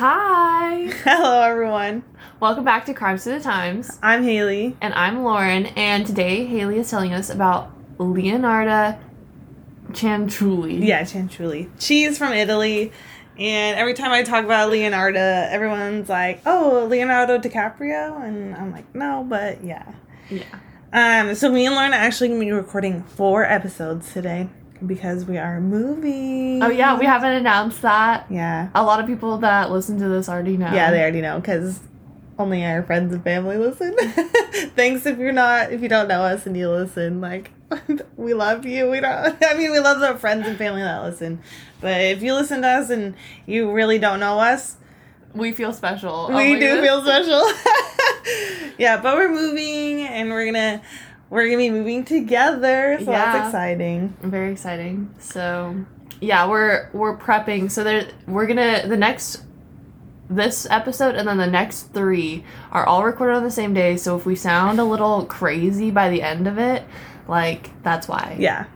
Hi. Hello, everyone. Welcome back to Crimes to the Times. I'm Haley. And I'm Lauren. And today, Haley is telling us about Leonarda Cianciulli. Yeah, Cianciulli. She's from Italy. And every time I talk about Leonardo, everyone's like, "Oh, Leonardo DiCaprio," and I'm like, "No, but yeah." Yeah. Um. So me and Lauren are actually gonna be recording four episodes today because we are moving. Oh, yeah, we haven't announced that. Yeah. A lot of people that listen to this already know. Yeah, they already know because only our friends and family listen. Thanks if you're not if you don't know us and you listen. Like we love you. We don't. I mean, we love the friends and family that listen, but if you listen to us and you really don't know us, We feel special. Oh we my do goodness. feel special. yeah, but we're moving and we're gonna we're gonna be moving together, so Yeah. that's exciting. Very exciting. So, yeah, we're we're prepping. So there, we're gonna the next this episode and then the next three are all recorded on the same day. So if we sound a little crazy by the end of it, like that's why. Yeah,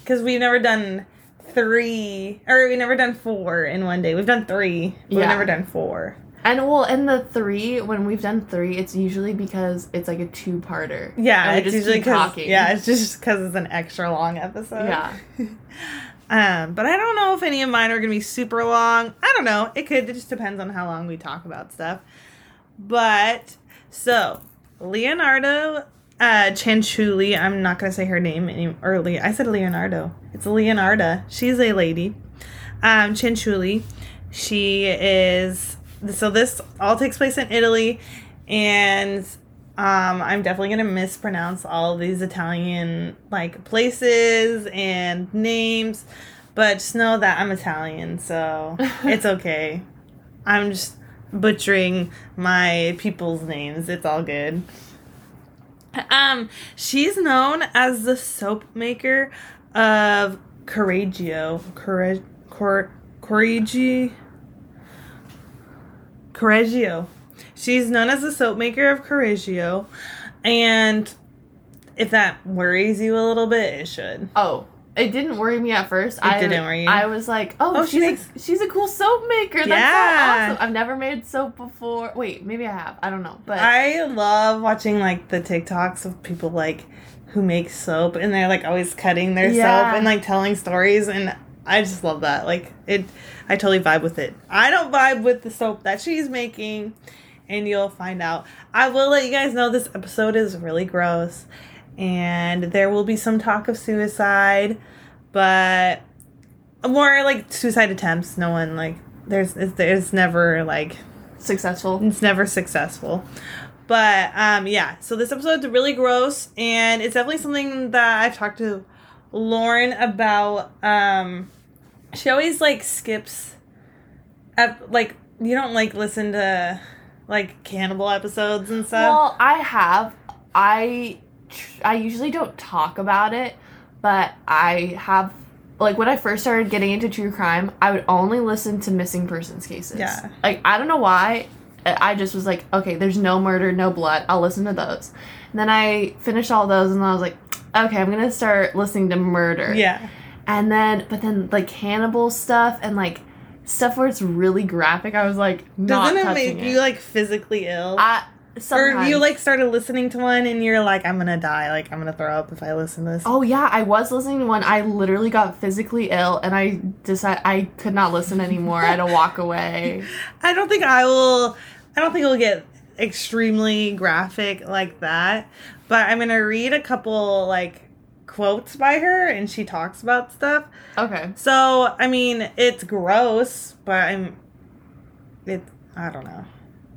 because we've never done three or we've never done four in one day. We've done three, but we've Yeah. never done four. And well, in the three, when we've done three, it's usually because it's like a two-parter. Yeah, And it's usually talking. yeah, it's just because it's an extra long episode. Yeah. um, but I don't know if any of mine are gonna be super long. I don't know. It could. It just depends on how long we talk about stuff. But so Leonardo uh Cianciulli. I'm not gonna say her name any early. I said Leonardo. It's Leonarda. She's a lady. Um, Cianciulli. She is. So this all takes place in Italy, and um, I'm definitely gonna mispronounce all of these Italian like places and names, but just know that I'm Italian, so it's okay. I'm just butchering my people's names. It's all good. Um, she's known as the soap maker of Correggio. Corre- Cor- Correggi. Correggio. She's known as the soap maker of Correggio, and if that worries you a little bit, it should. Oh, it didn't worry me at first. I didn't worry you? I was like, oh, Oh, she she's makes- a, she's a cool soap maker. That's Yeah. so awesome. I've never made soap before. Wait, maybe I have. I don't know, but I love watching like the TikToks of people like who make soap and they're like always cutting their Yeah. soap and like telling stories and I just love that. Like it I totally vibe with it. I don't vibe with the soap that she's making and you'll find out. I will let you guys know this episode is really gross and there will be some talk of suicide, but more like suicide attempts. No one like there's it's, there's never like successful. it's never successful. But um yeah, so this episode's really gross and it's definitely something that I've talked to Lauren about. Um she always like skips ep- like you don't like listen to like cannibal episodes and stuff. Well, I have. I tr- I usually don't talk about it, but I have. Like when I first started getting into true crime, I would only listen to missing persons cases. Yeah. Like I don't know why. I I just was like, okay, there's no murder, no blood. I'll listen to those. And then I finished all those, and I was like, okay, I'm gonna start listening to murder. yeah. And then, but then like cannibal stuff and like stuff where it's really graphic, I was like, not Doesn't it make it. you like physically ill? I, or you like started listening to one and you're like, I'm gonna die, like I'm gonna throw up if I listen to this. Oh yeah, I was listening to one. I literally got physically ill, and I decided I could not listen anymore. I had to walk away. I don't think I will. I don't think it'll get extremely graphic like that. But I'm gonna read a couple like quotes by her, and she talks about stuff. Okay. So I mean, it's gross, but I'm. It. I don't know.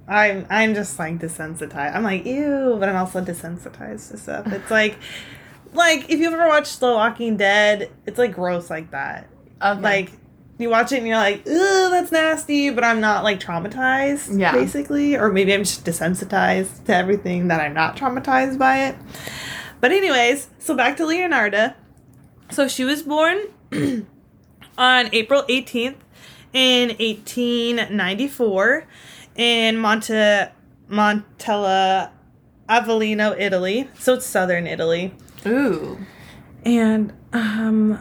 I'm. I'm just like desensitized. I'm like ew, but I'm also desensitized to stuff. It's like, like if you've ever watched The Walking Dead, it's like gross like that. Okay. Like you watch it and you're like, "Ugh, that's nasty," but I'm not like traumatized, Yeah. basically, or maybe I'm just desensitized to everything that I'm not traumatized by it. But anyways, so back to Leonarda. So she was born on April 18th in 1894 in Monte Montella Avellino, Italy. So it's southern Italy. Ooh, And um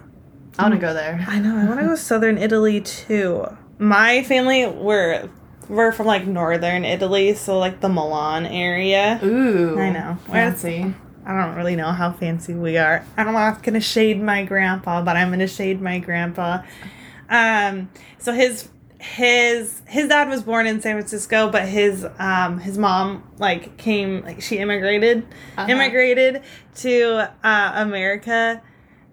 I want to go there. I know. I want to go southern Italy too. My family were we're from like northern Italy, so like the Milan area. Ooh. I know. Fancy. I don't really know how fancy we are. I'm not gonna shade my grandpa, but I'm gonna shade my grandpa. Um, so his his his dad was born in San Francisco, but his um his mom like came like she immigrated Uh-huh. immigrated to uh, America,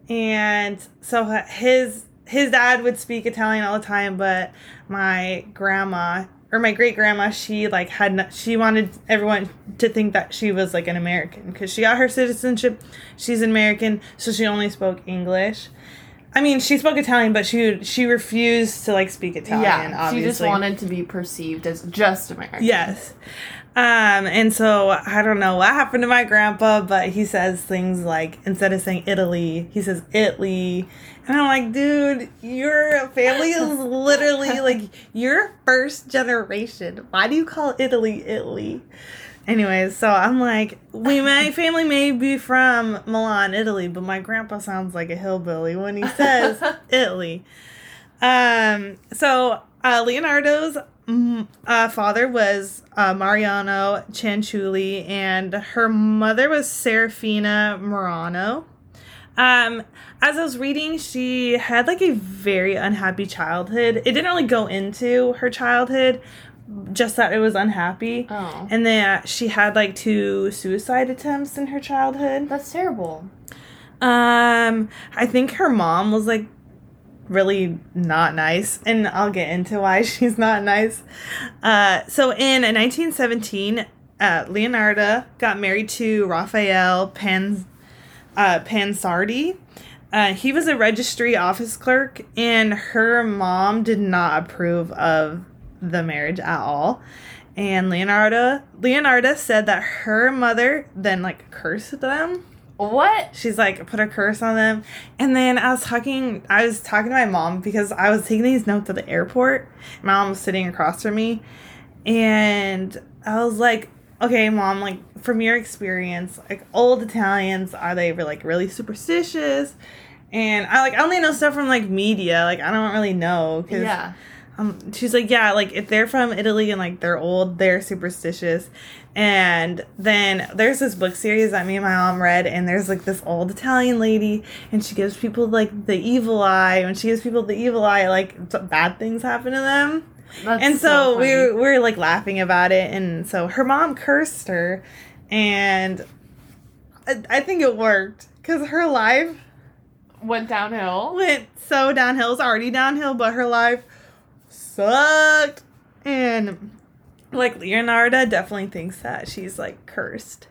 and so his his dad would speak Italian all the time, but my grandma or my great grandma she like had no, she wanted everyone to think that she was like an American because she got her citizenship. She's an American, so she only spoke English. I mean, she spoke Italian, but she she refused to like speak Italian. yeah. obviously. She just wanted to be perceived as just American. Yes. Um, and so I don't know what happened to my grandpa, but he says things like instead of saying Italy, he says Italy. And I'm like, dude, your family is literally like your first generation. Why do you call Italy Italy? Anyways, so I'm like, we my family may be from Milan, Italy, but my grandpa sounds like a hillbilly when he says Italy. Um, so uh, Leonardo's mm, uh, father was uh, Mariano Cianciulli, and her mother was Serafina Morano. Um, as I was reading, she had like a very unhappy childhood. It didn't really go into her childhood, just that it was unhappy. Oh. And that she had like two suicide attempts in her childhood. That's terrible. Um, I think her mom was like really not nice, and I'll get into why she's not nice. Uh, so in 1917, uh, Leonardo got married to Raphael Pan, uh, Pansardi. Uh, he was a registry office clerk, and her mom did not approve of the marriage at all. And Leonardo, Leonardo said that her mother then like cursed them What? she's like put a curse on them and then i was talking i was talking to my mom because i was taking these notes at the airport my mom was sitting across from me and i was like okay mom like from your experience like old italians are they like really superstitious and i like I only know stuff from like media like i don't really know because Yeah. Um, she's like, yeah, like if they're from Italy and like they're old, they're superstitious. And then there's this book series that me and my mom read, and there's like this old Italian lady, and she gives people like the evil eye. When she gives people the evil eye, like bad things happen to them. That's and so, we funny. were, we were like laughing about it, and so her mom cursed her, and I, I think it worked because her life went downhill. went so downhill. It's already downhill, but her life sucked. And like Leonardo definitely thinks that she's like cursed.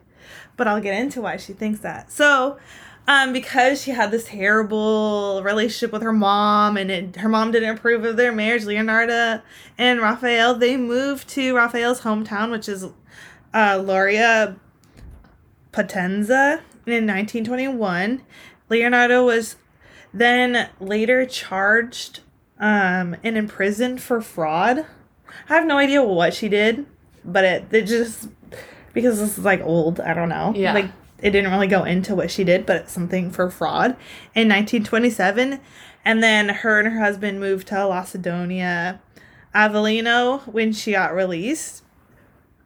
But I'll get into why she thinks that. So, um, because she had this terrible relationship with her mom, and it, her mom didn't approve of their marriage, Leonardo and Raphael they moved to Raphael's hometown, which is uh, Lauria Potenza in 1921. Leonardo was then later charged um, and imprisoned for fraud. I have no idea what she did, but it, it just because this is like old, I don't know. Yeah. Like it didn't really go into what she did, but it's something for fraud in 1927. And then her and her husband moved to Lacedonia, Avellino when she got released.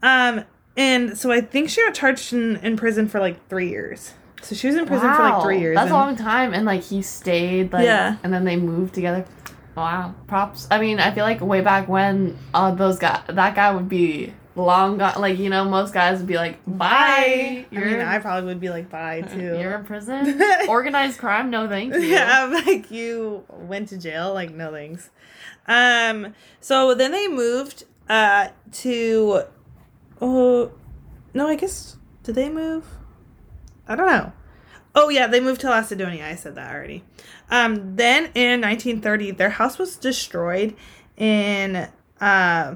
Um, and so I think she got charged in, in prison for like three years. So she was in prison for like three years. That's a long time, and like he stayed, like, Yeah. and then they moved together. Wow, props. I mean, I feel like way back when, uh, those guy, that guy would be long gone. Like you know, most guys would be like, "Bye." I You're, mean, I probably would be like, bye too. you're in prison. Organized crime. No, thank you. yeah, I'm like you went to jail, like no thanks. Um, so then they moved uh to oh no, I guess did they move? I don't know. Oh yeah, they moved to Lacedonia. I said that already. Um, then in 1930, their house was destroyed in uh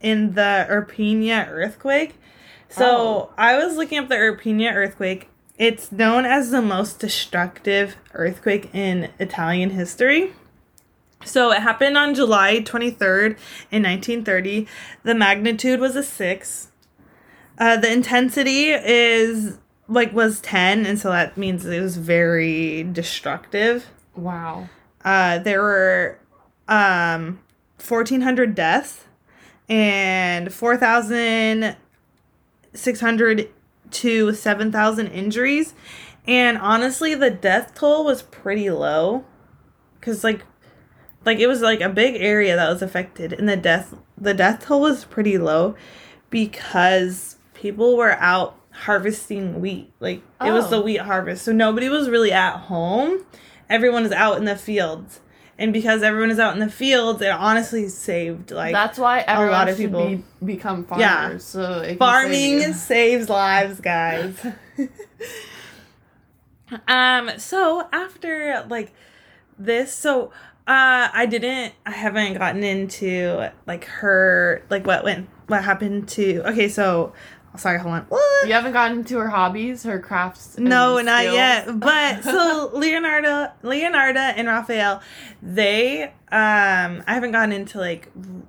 in the Irpinia earthquake. So Oh. I was looking up the Irpinia earthquake. It's known as the most destructive earthquake in Italian history. So it happened on July 23rd in 1930. The magnitude was a 6. Uh, the intensity is like was 10 and so that means it was very destructive. Wow. Uh, there were um 1400 deaths and 4,600 to 7,000 injuries. And honestly, the death toll was pretty low cuz like like it was like a big area that was affected and the death the death toll was pretty low because people were out harvesting wheat. Like it was Oh. the wheat harvest. So nobody was really at home. Everyone is out in the fields. And because everyone is out in the fields, it honestly saved like That's why everyone lot of people- be, become farmers. Yeah. So farming save saves lives, guys. um so after like this so uh I didn't I haven't gotten into like her like what went what happened to Okay, so sorry, hold on. What? You haven't gotten to her hobbies, her crafts. and No, not yet. But so Leonardo, Leonardo and Raphael, they um I haven't gotten into like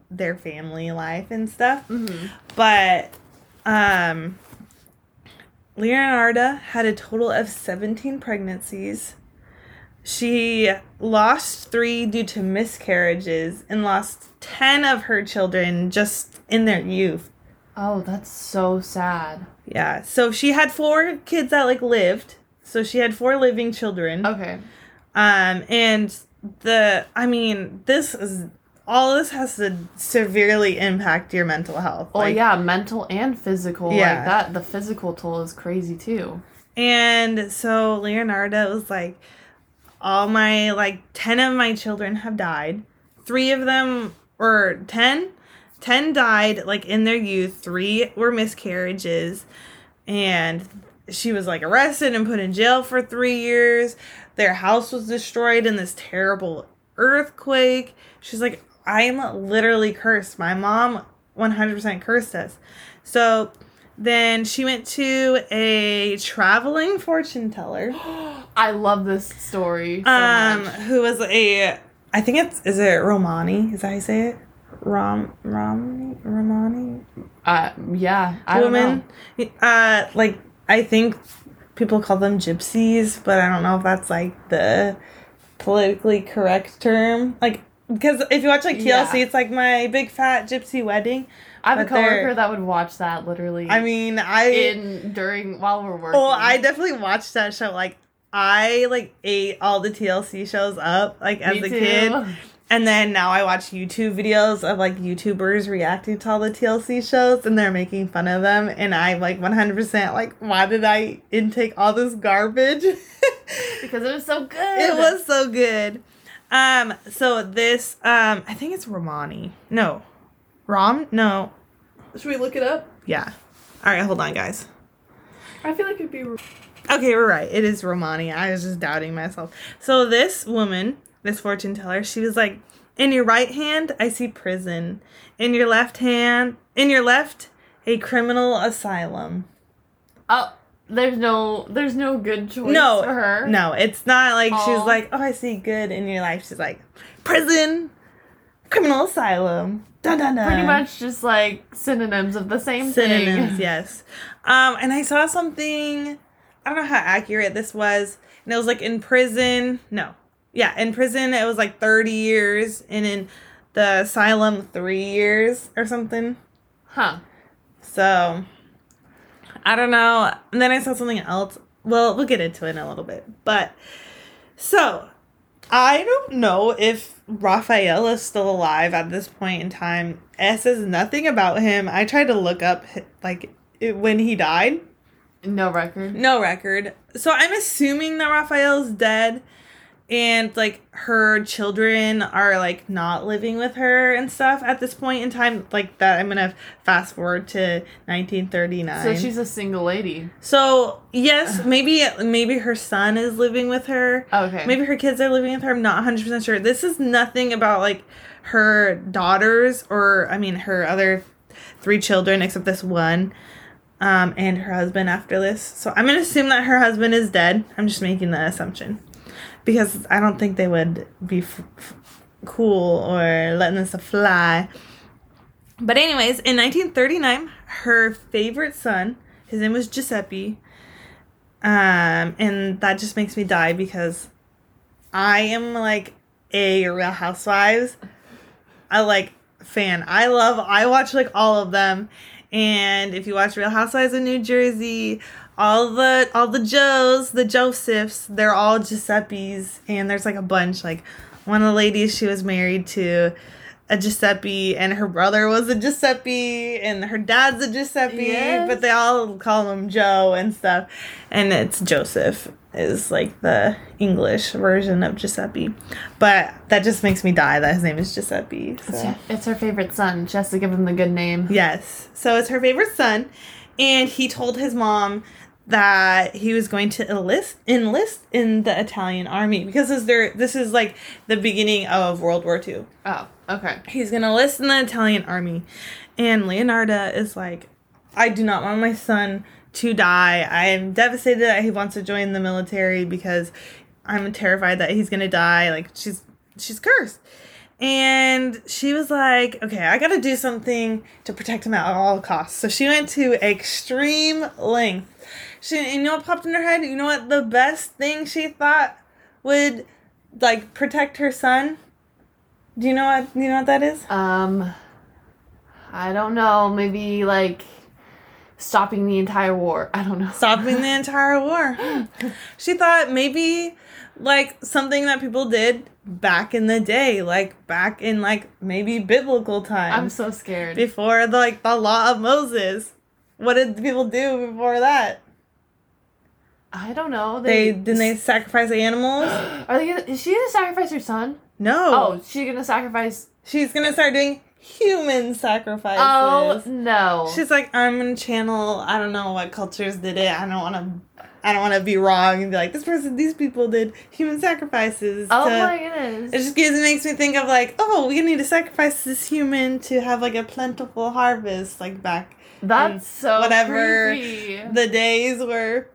their family life and stuff. Mhm. But um Leonardo had a total of 17 pregnancies. She lost 3 due to miscarriages and lost 10 of her children just in their youth. Oh, that's so sad. Yeah. So she had four kids that like lived. So she had four living children. Okay. Um and the I mean, this is all this has to severely impact your mental health. Well, Like, yeah, mental and physical. Yeah. Like that, the physical toll is crazy too. And so Leonardo was like, all my, like, 10 of my children have died. Three of them, or 10? 10 died, like, in their youth. Three were miscarriages. And she was, like, arrested and put in jail for three years. Their house was destroyed in this terrible earthquake. She's like, I am literally cursed. My mom 100% cursed us. So then she went to a traveling fortune teller, I love this story. So um, much. who was a, I think it's, is it Romani? Is that how you say it? Rom, Romani, Romani Uh, yeah, I don't know. woman. Uh, like I think people call them gypsies, but I don't know if that's like the politically correct term. Like, because if you watch like TLC, Yeah. it's like my big fat gypsy wedding. I have a coworker that would watch that literally. I mean, I in during while we're working. Well, I definitely watched that show. Like, I like ate all the TLC shows up like as Me a too. kid, and then now I watch YouTube videos of like YouTubers reacting to all the TLC shows, and they're making fun of them, and I'm like 100 percent like, why did I intake all this garbage? because it was so good. it was so good. Um, so this, um, I think it's Romani. No, Rom. No, Should we look it up? yeah. All right, hold on, guys. I feel like it'd be. Okay, we're right. It is Romani. I was just doubting myself. So this woman, this fortune teller, she was like, "In your right hand, I see prison. In your left hand, in your left, a criminal asylum." Oh, there's no, there's no good choice No, for her. No, it's not like she's like, "Oh, I see good in your life." She's like, "Prison, criminal asylum." Dun dun dun. Pretty much just like synonyms of the same synonyms thing. yes um and i saw something i don't know how accurate this was and it was like in prison no yeah in prison it was like 30 years and in the asylum three years or something. Huh. so i don't know. And then i saw something else. Well we'll get into it in a little bit. But so i don't know if raphael is still alive at this point in time. It says nothing about him. I tried to look up like it, when he died. No record. no record. So i'm assuming that raphael's dead and like her children are like not living with her and stuff at this point in time like that i'm gonna fast forward to 1939 So she's a single lady. so yes, maybe maybe her son is living with her. Okay. Maybe her kids are living with her. I'm not 100 percent sure. This is nothing about like her daughters or I mean her other three children except this one, um, and her husband after this. So I'm gonna assume that her husband is dead. I'm just making the assumption because I don't think they would be f- f- cool or letting this fly. But anyways, in 1939, her favorite son, his name was Giuseppe, um, and that just makes me die because I am like a Real Housewives. I like fan. I love. I watch like all of them, and if you watch Real Housewives of New Jersey, all the all the Joes, the Josephs, they're all Giuseppes, and there's like a bunch. Like one of the ladies, she was married to a Giuseppe, and her brother was a Giuseppe, and her dad's a Giuseppe, Yes. but they all call him Joe and stuff. And it's Joseph is like the English version of Giuseppe, but that just makes me die that his name is Giuseppe. It's, So. it's her favorite son. She has to give him the good name. Yes. So it's her favorite son, and he told his mom that he was going to enlist enlist in the Italian army because this is their this is like the beginning of World War II. Oh, okay. He's gonna enlist in the Italian army, and Leonardo is like, I do not want my son to die. I am devastated that he wants to join the military because I'm terrified that he's gonna die. Like she's she's cursed. And she was like, okay, I gotta do something to protect him at all costs. So she went to extreme length. She, you know what popped in her head? You know what the best thing she thought would like protect her son? Do you know what you know what that is? Um, I don't know. Maybe like stopping the entire war. I don't know. Stopping the entire war. She thought maybe like something that people did back in the day, like back in like maybe biblical times. I'm so scared. before the like the law of Moses. What did people do before that? I don't know. They didn't they sacrifice animals? Are they? Gonna, is she gonna sacrifice her son? No. Oh, she's gonna sacrifice. She's gonna start doing human sacrifices. Oh no. She's like, I'm gonna channel. I don't know what cultures did it. I don't want to. I don't want to be wrong and be like this person. These people did human sacrifices. oh to- my It just gives makes me think of like, oh, we need to sacrifice this human to have like a plentiful harvest, like back That's so whatever creepy. the days were.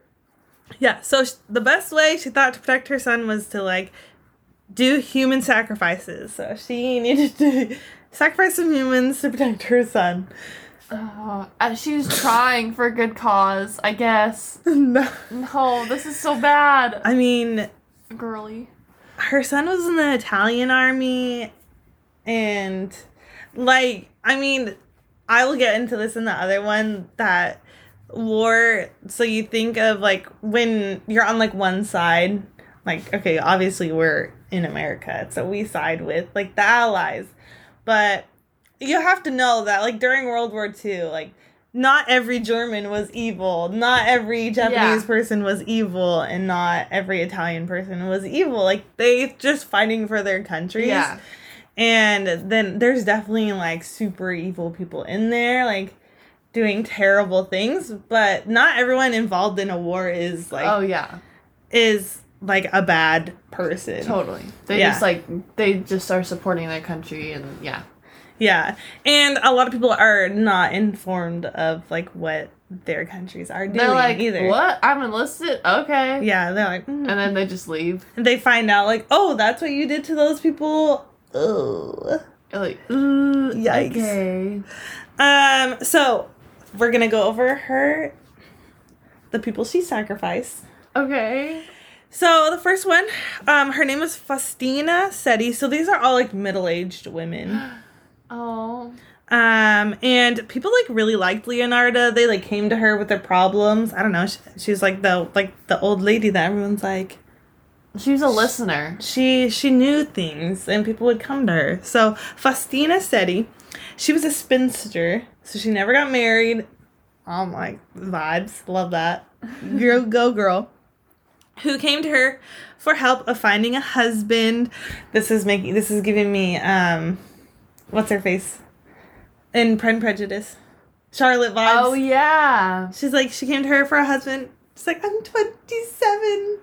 Yeah, so sh- the best way she thought to protect her son was to like do human sacrifices. So she needed to sacrifice some humans to protect her son. Uh, uh, oh, and she was trying for a good cause, I guess. no. No, this is so bad. I mean, Girly. her son was in the Italian army and like I mean I will get into this in the other one that war so you think of like when you're on like one side like okay obviously we're in America so we side with like the allies but you have to know that like during World War II like not every German was evil. Not every Japanese Yeah. person was evil, and not every Italian person was evil. Like they just fighting for their countries. Yeah. And then there's definitely like super evil people in there, like doing terrible things. But not everyone involved in a war is like oh yeah. is like a bad person. Totally. They Yeah. just like they just are supporting their country and yeah. Yeah. And a lot of people are not informed of like what their countries are doing They're like, either. "What? I'm enlisted? Okay." Yeah, they're like, mm. And then they just leave. and they find out like, oh, that's what you did to those people. Oh, like, ooh, Yikes. Okay. um. So we're gonna go over her, the people she sacrificed. Okay. So the first one, um, her name is Faustina Setti. So these are all like middle-aged women. Oh. Um, and people like really liked Leonardo. They like came to her with their problems. I don't know. She, she was like the like the old lady that everyone's like. She was a listener. She she knew things, and people would come to her. So Faustina Setti, she was a spinster, so she never got married. Oh my vibes, love that. Girl, go girl. Who came to her for help of finding a husband? This is making this is giving me um, what's her face, in Pride and Prejudice, Charlotte vibes. Oh yeah. She's like, she came to her for a husband. She's like, I'm 27.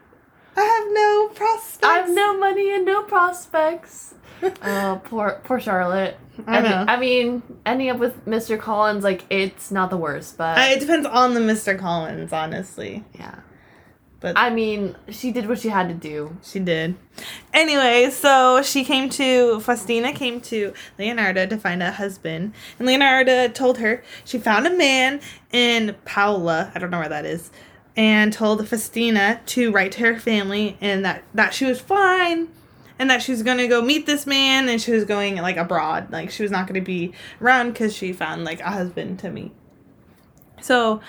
I have no prospects. I have no money and no prospects. oh, poor poor Charlotte. I know. I mean, ending up with Mr. Collins, like it's not the worst, but I, it depends on the Mr. Collins, honestly. yeah. But I mean, she did what she had to do. she did. Anyway, so she came to, Faustina came to Leonardo to find a husband. And Leonardo told her she found a man in Paola, I don't know where that is, and told Faustina to write to her family and that, that she was fine and that she was going to go meet this man and she was going like abroad. Like she was not going to be around because she found like a husband to meet. So,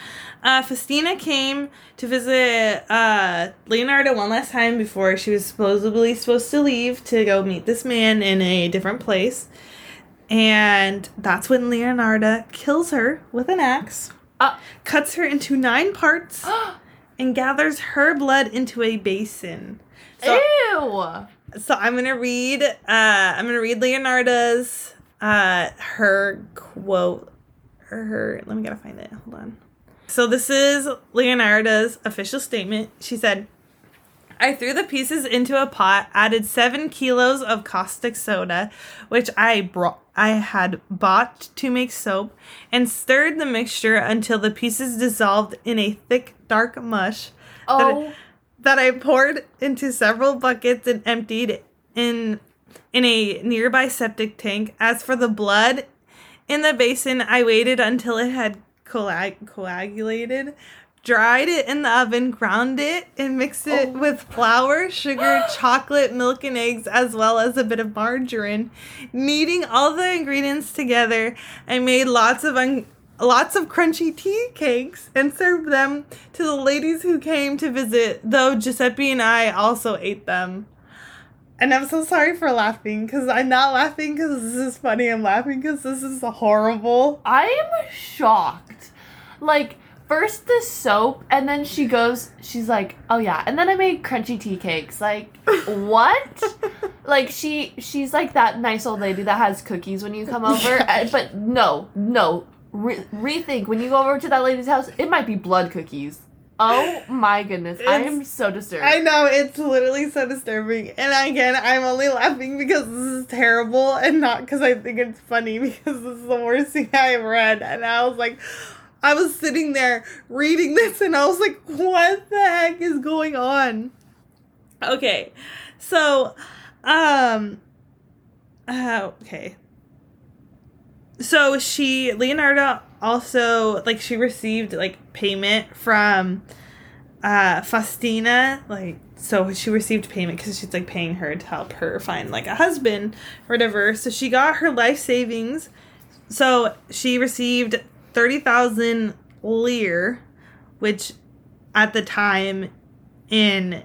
uh, Festina came to visit uh, Leonardo one last time before she was supposedly supposed to leave to go meet this man in a different place. And that's when Leonardo kills her with an axe, Uh, cuts her into nine parts, and gathers her blood into a basin. So, Ew. so I'm gonna read. Uh, I'm gonna read Leonardo's uh, her quote. Her. Let me gotta find it. Hold on. So this is Leonardo's official statement. She said, "I threw the pieces into a pot, added seven kilos of caustic soda, which I brought." I had bought to make soap and stirred the mixture until the pieces dissolved in a thick, dark mush Oh, that I poured into several buckets and emptied in in a nearby septic tank. As for the blood in the basin, I waited until it had coag- coagulated, dried it in the oven, ground it, and mixed it Oh. with flour, sugar, chocolate, milk, and eggs, as well as a bit of margarine. Kneading all the ingredients together, I made lots of un- lots of crunchy tea cakes and served them to the ladies who came to visit, though Giuseppe and I also ate them. And I'm so sorry for laughing because I'm not laughing because this is funny. I'm laughing because this is horrible. I am shocked. Like, first the soap, and then she goes, she's like, oh yeah, and then I made crunchy tea cakes. Like, what? like, she, she's like that nice old lady that has cookies when you come over. But no, no. Re- rethink when you go over to that lady's house, it might be blood cookies. Oh my goodness. I am so disturbed. I know it's literally so disturbing, and again, I'm only laughing because this is terrible, and not because I think it's funny because this is the worst thing I have read. And I was like, I was sitting there reading this, and I was like, what the heck is going on? Okay, so, um, uh, okay. So she Leonardo also like she received like payment from uh Faustina like so she received payment because she's like paying her to help her find like a husband or whatever. So she got her life savings. So she received 30,000 lire which at the time in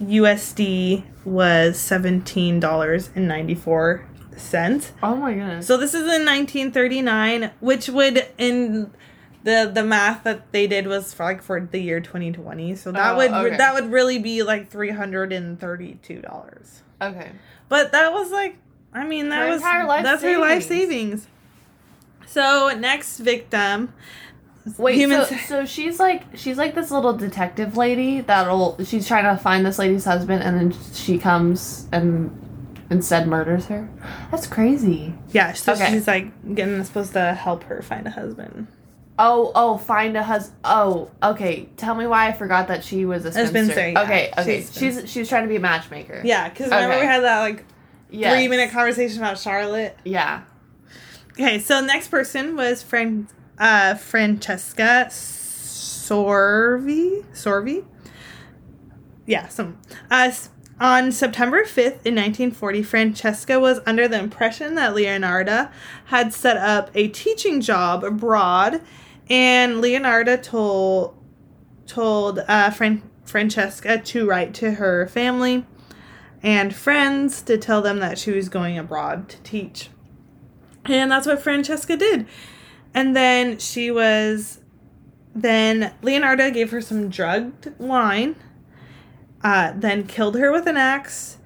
USD was $17.94 oh my goodness. so this is in 1939, which would in the the math that they did was for like for the year 2020. So that Oh, would okay. that would really be like 332 dollars. okay. But that was like, I mean, that Her was entire life that's her life savings. savings. So next victim, Wait, Human so, so she's like she's like this little detective lady that'll she's trying to find this lady's husband and then she comes and instead murders her. That's crazy. yeah, so Okay. she's like getting supposed to help her find a husband. Oh, oh, find a hus. Oh, okay. Tell me why I forgot that she was a spinster. spinster, yeah. Okay, okay. She's a She's she's trying to be a matchmaker. Yeah, because remember Okay. we had that like Yes. three minute conversation about Charlotte. Yeah. Okay, so next person was Fran- uh, Francesca Sorvi. Sorvi? Yeah, some. Uh, on September 5th in 1940, Francesca was under the impression that Leonardo had set up a teaching job abroad, and Leonardo told told uh, Fran- Francesca to write to her family and friends to tell them that she was going abroad to teach. And that's what Francesca did. And then she was. Then Leonardo gave her some drugged wine, uh, then killed her with an axe,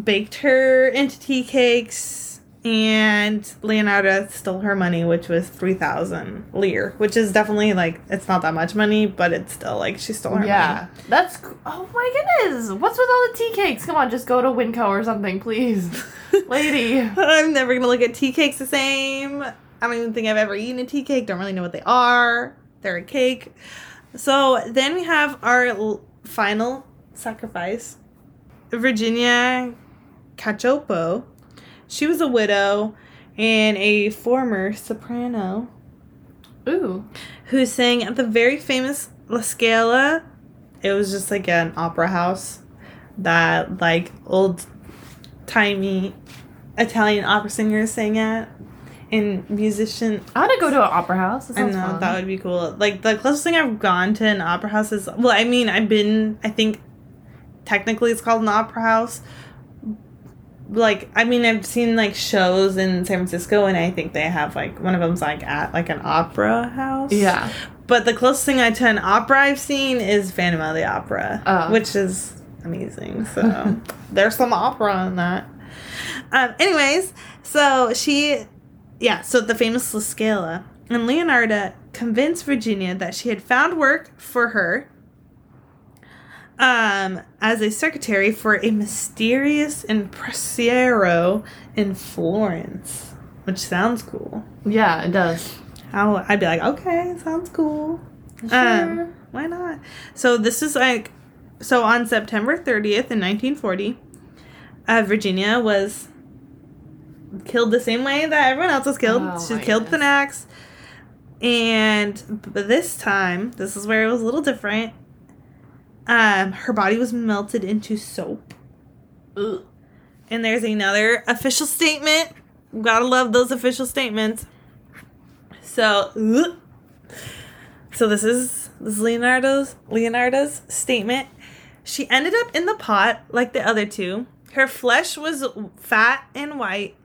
baked her into tea cakes, and Leonardo stole her money, which was 3,000 lire, which is definitely like, it's not that much money, but it's still like she stole her money. Yeah. That's. Oh my goodness. What's with all the tea cakes? Come on, just go to Winco or something, please, lady. I'm never gonna look at tea cakes the same. I don't even think I've ever eaten a tea cake. Don't really know what they are. They're a cake. So then we have our final sacrifice, Virginia Cacioppo. She was a widow and a former soprano Ooh. who sang at the very famous La Scala. It was just like an opera house that like old timey Italian opera singers sang at and musician I want to go to an opera house. I know fun. that would be cool. Like the closest thing I've gone to an opera house is well, I mean, I've been. I think technically it's called an opera house. Like I mean, I've seen like shows in San Francisco, and I think they have like one of them's like at like an opera house. yeah. But the closest thing I to an opera I've seen is Phantom of the Opera, Oh. which is amazing. So there's some opera in that. Um, anyways, so she, yeah, so the famous La Scala. And Leonarda convinced Virginia that she had found work for her um, as a secretary for a mysterious impresario in Florence, which sounds cool. Yeah, it does. How I'd be like, okay, sounds cool. Um, why not? So this is like, so on September 30th in 1940, uh, Virginia was killed the same way that everyone else was killed. Oh, She's my killed an axe. And but this time, this is where it was a little different. Um, her body was melted into soap. Ugh. And there's another official statement. Gotta love those official statements. So, ugh. so this is this is Leonardo's Leonardo's statement. She ended up in the pot like the other two. Her flesh was fat and white.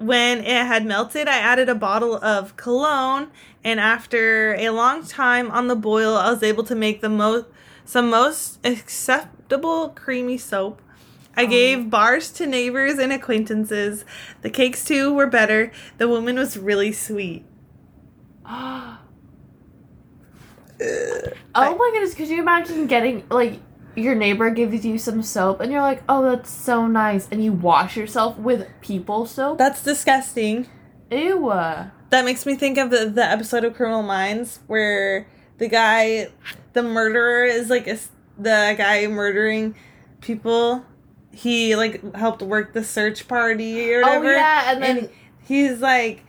When it had melted, I added a bottle of cologne, and after a long time on the boil, I was able to make the most some most acceptable creamy soap. I oh. gave bars to neighbors and acquaintances. The cakes too were better. The woman was really sweet. oh my goodness, could you imagine getting like your neighbor gives you some soap and you're like, oh, that's so nice, and you wash yourself with people soap? That's disgusting. Ew. That makes me think of the, the episode of Criminal Minds where the guy, the murderer, is like a the guy murdering people. He like helped work the search party or whatever. Oh whatever. yeah, and then he's like,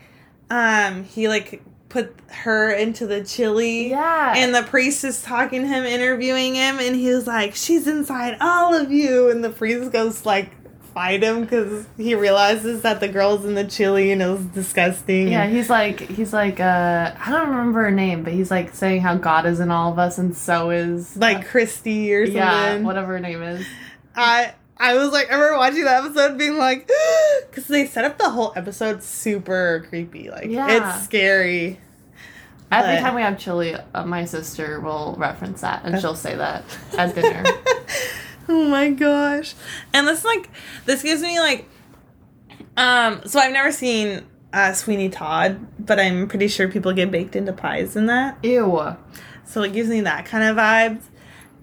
um, he like put her into the chili. yeah, And the priest is talking to him, interviewing him, and he was like, "She's inside all of you." And the priest goes like, fight him because he realizes that the girl's in the chili and it was disgusting. yeah, he's like he's like uh I don't remember her name, but he's like saying how God is in all of us and so is like Christy or something. yeah, whatever her name is. I I was like, I remember watching that episode, being like, because they set up the whole episode super creepy. Like, Yeah. it's scary. Every But- time we have chili, uh, my sister will reference that and she'll say that at dinner. oh my gosh. And this like this gives me like um so I've never seen uh Sweeney Todd, but I'm pretty sure people get baked into pies in that. Ew. So it gives me that kind of vibes.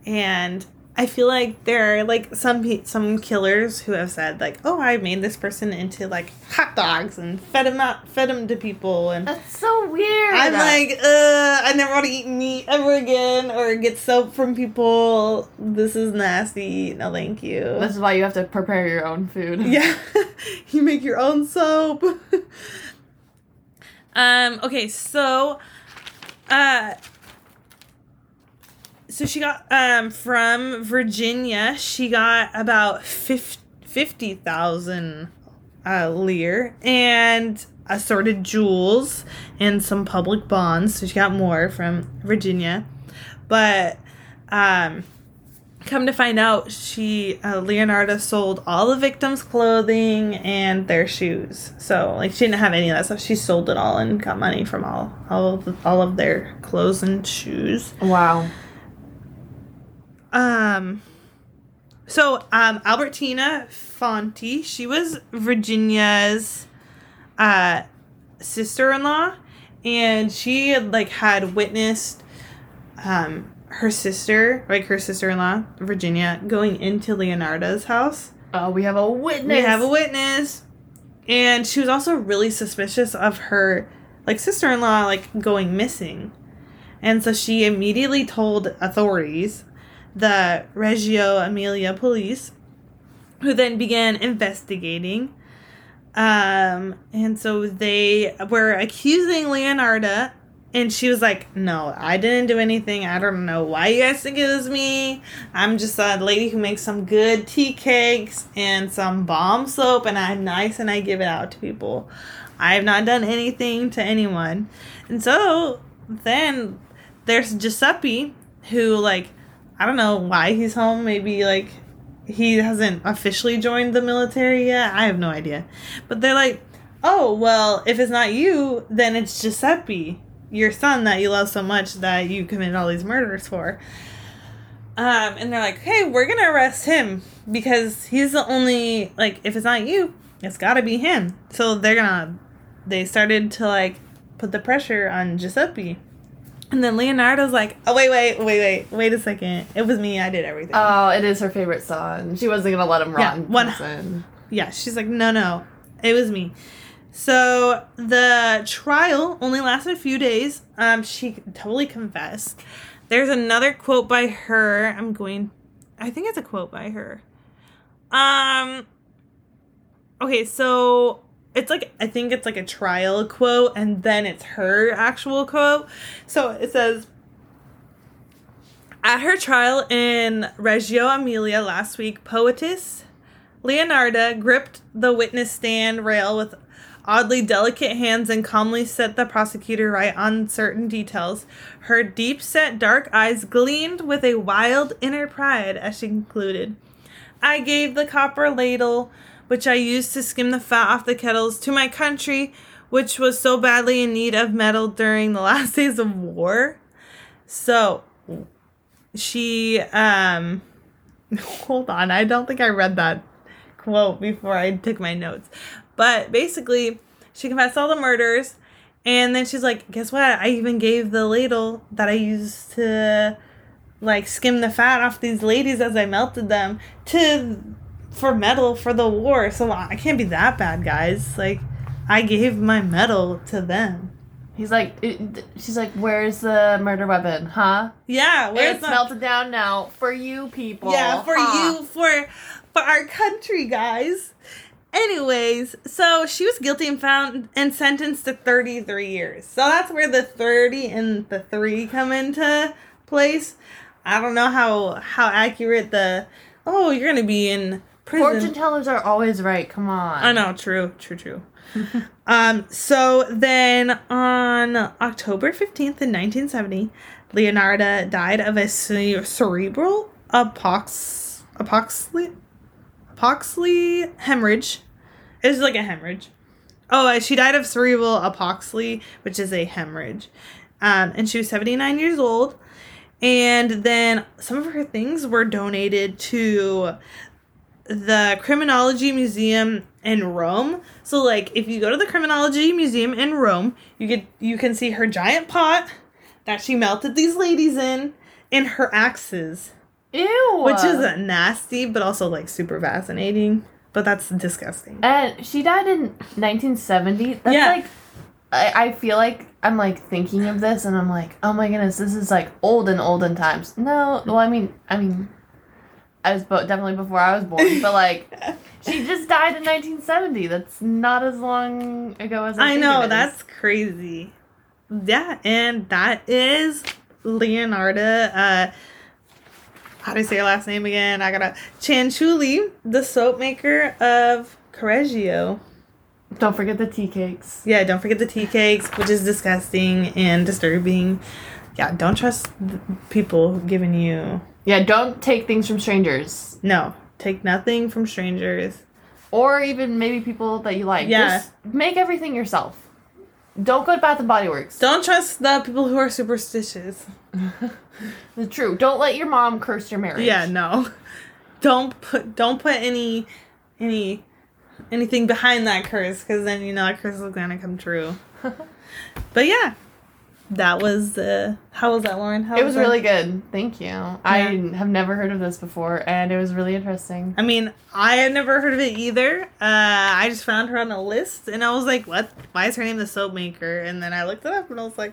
And I feel like there are like some pe- some killers who have said like, "Oh, I made this person into like hot dogs and fed them out, fed them to people." And That's so weird. I'm like, uh, I never want to eat meat ever again or get soap from people. This is nasty. No, thank you. this is why you have to prepare your own food. Yeah, you make your own soap. um. Okay. So, uh. So she got um from Virginia. She got about fif- fifty thousand uh, lire and assorted jewels and some public bonds. So she got more from Virginia, but um come to find out she uh, leonardo sold all the victims clothing and their shoes so like she didn't have any of that stuff she sold it all and got money from all all of, the, all of their clothes and shoes Wow. Um so um albertina Fonti, she was virginia's uh sister-in-law and she had like had witnessed um her sister like her sister-in-law virginia going into leonardo's house. Oh, we have a witness. we have a witness. And she was also really suspicious of her like sister-in-law like going missing. And so she immediately told authorities the reggio emilia police who then began investigating um and so they were accusing leonarda And she was like, No, I didn't do anything. I don't know why you guys think it was me. I'm just a lady who makes some good tea cakes and some bomb soap, and I'm nice and I give it out to people. I have not done anything to anyone. And so then there's Giuseppe, who, like, I don't know why he's home. Maybe, like, he hasn't officially joined the military yet. I have no idea. But they're like, oh, well, if it's not you, then it's Giuseppe, your son that you love so much that you committed all these murders for. Um, and they're like, hey, we're going to arrest him because he's the only, like, if it's not you, it's got to be him. So they're going to, they started to, like, put the pressure on Giuseppe. And then Leonarda's like, oh, wait, wait, wait, wait, wait a second. It was me. I did everything. Oh, it is her favorite son. She wasn't gonna let him Yeah, rot in one- prison. Yeah, she's like, no, no, it was me. So the trial only lasted a few days. Um, she totally confessed. There's another quote by her. I'm going. I think it's a quote by her. Um. Okay, so it's like I think it's like a trial quote, and then it's her actual quote. So it says. At her trial in Reggio Emilia last week, poetess Leonarda gripped the witness stand rail with oddly delicate hands and calmly set the prosecutor right on certain details. Her deep set dark eyes gleamed with a wild inner pride as she concluded. I gave the copper ladle, which I used to skim the fat off the kettles, to my country, which was so badly in need of metal during the last days of war. So, she, um, hold on, I don't think I read that quote before I took my notes. But basically, she confessed all the murders, and then she's like, "Guess what? I even gave the ladle that I used to like skim the fat off these ladies as I melted them to for metal for the war. So I can't be that bad, guys. Like, I gave my medal to them. He's like, she's like, where's the murder weapon, huh? Yeah, where's it's the melted down now for you people. Yeah, for huh? you, for for our country, guys. Anyways, so she was guilty and found and sentenced to 33 years. So that's where the 30 and the 3 come into place. I don't know how how accurate the oh, you're going to be in prison. Fortune tellers are always right. Come on. I know, true, true, true. um, so then on October 15th in 1970, Leonarda died of a ce- cerebral apox apoxley apoxley hemorrhage. It was like a hemorrhage. Oh, uh, she died of cerebral apoxley, which is a hemorrhage. Um, and she was 79 years old. And then some of her things were donated to the Criminology Museum in Rome. So like if you go to the Criminology Museum in Rome, you get you can see her giant pot that she melted these ladies in and her axes, Ew. which is nasty but also like super fascinating. But that's disgusting. And she died in 1970. That's Yeah. like, I, I feel like I'm like thinking of this and I'm like, oh my goodness, this is like old and olden times. No, well, I mean, I mean, I was bo- definitely before I was born, but like, she just died in 1970. That's not as long ago as I, I think know it is. that's crazy. Yeah, and that is Leonarda. Uh, how do I say her last name again? I gotta Cianciulli, the soap maker of Correggio. Don't forget the tea cakes. Yeah, don't forget the tea cakes, which is disgusting and disturbing. Yeah, don't trust people giving you. Yeah, don't take things from strangers. No, take nothing from strangers. Or even maybe people that you like. Yeah. Just make everything yourself. Don't go to Bath and Body Works. Don't trust the people who are superstitious. The true. Don't let your mom curse your marriage. Yeah, no. Don't put don't put any any anything behind that curse because then you know that curse is gonna come true. but yeah, that was the. How was that, Lauren? How It was that? really good. Thank you. I have never heard of this before, and it was really interesting. I mean, I had never heard of it either. Uh, I just found her on a list, and I was like, "What? Why is her name the soap maker?" And then I looked it up, and I was like,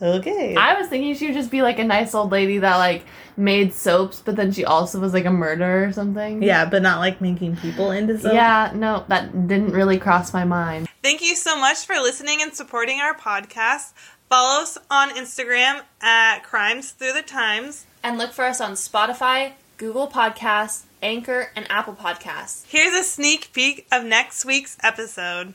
Okay. I was thinking she would just be like a nice old lady that like made soaps, but then she also was like a murderer or something. yeah, but not like making people into something. Yeah, no, that didn't really cross my mind. Thank you so much for listening and supporting our podcast. Follow us on Instagram at Crimes Through the Times. And look for us on Spotify, Google Podcasts, Anchor, and Apple Podcasts. Here's a sneak peek of next week's episode.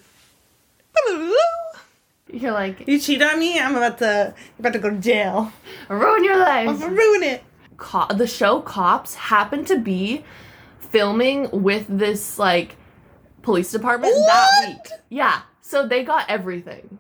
You're like, You cheat on me, I'm about to you're about to go to jail. ruin your I'm life. gonna ruin it. Co- the show Cops happened to be filming with this like police department that week. Yeah, so they got everything.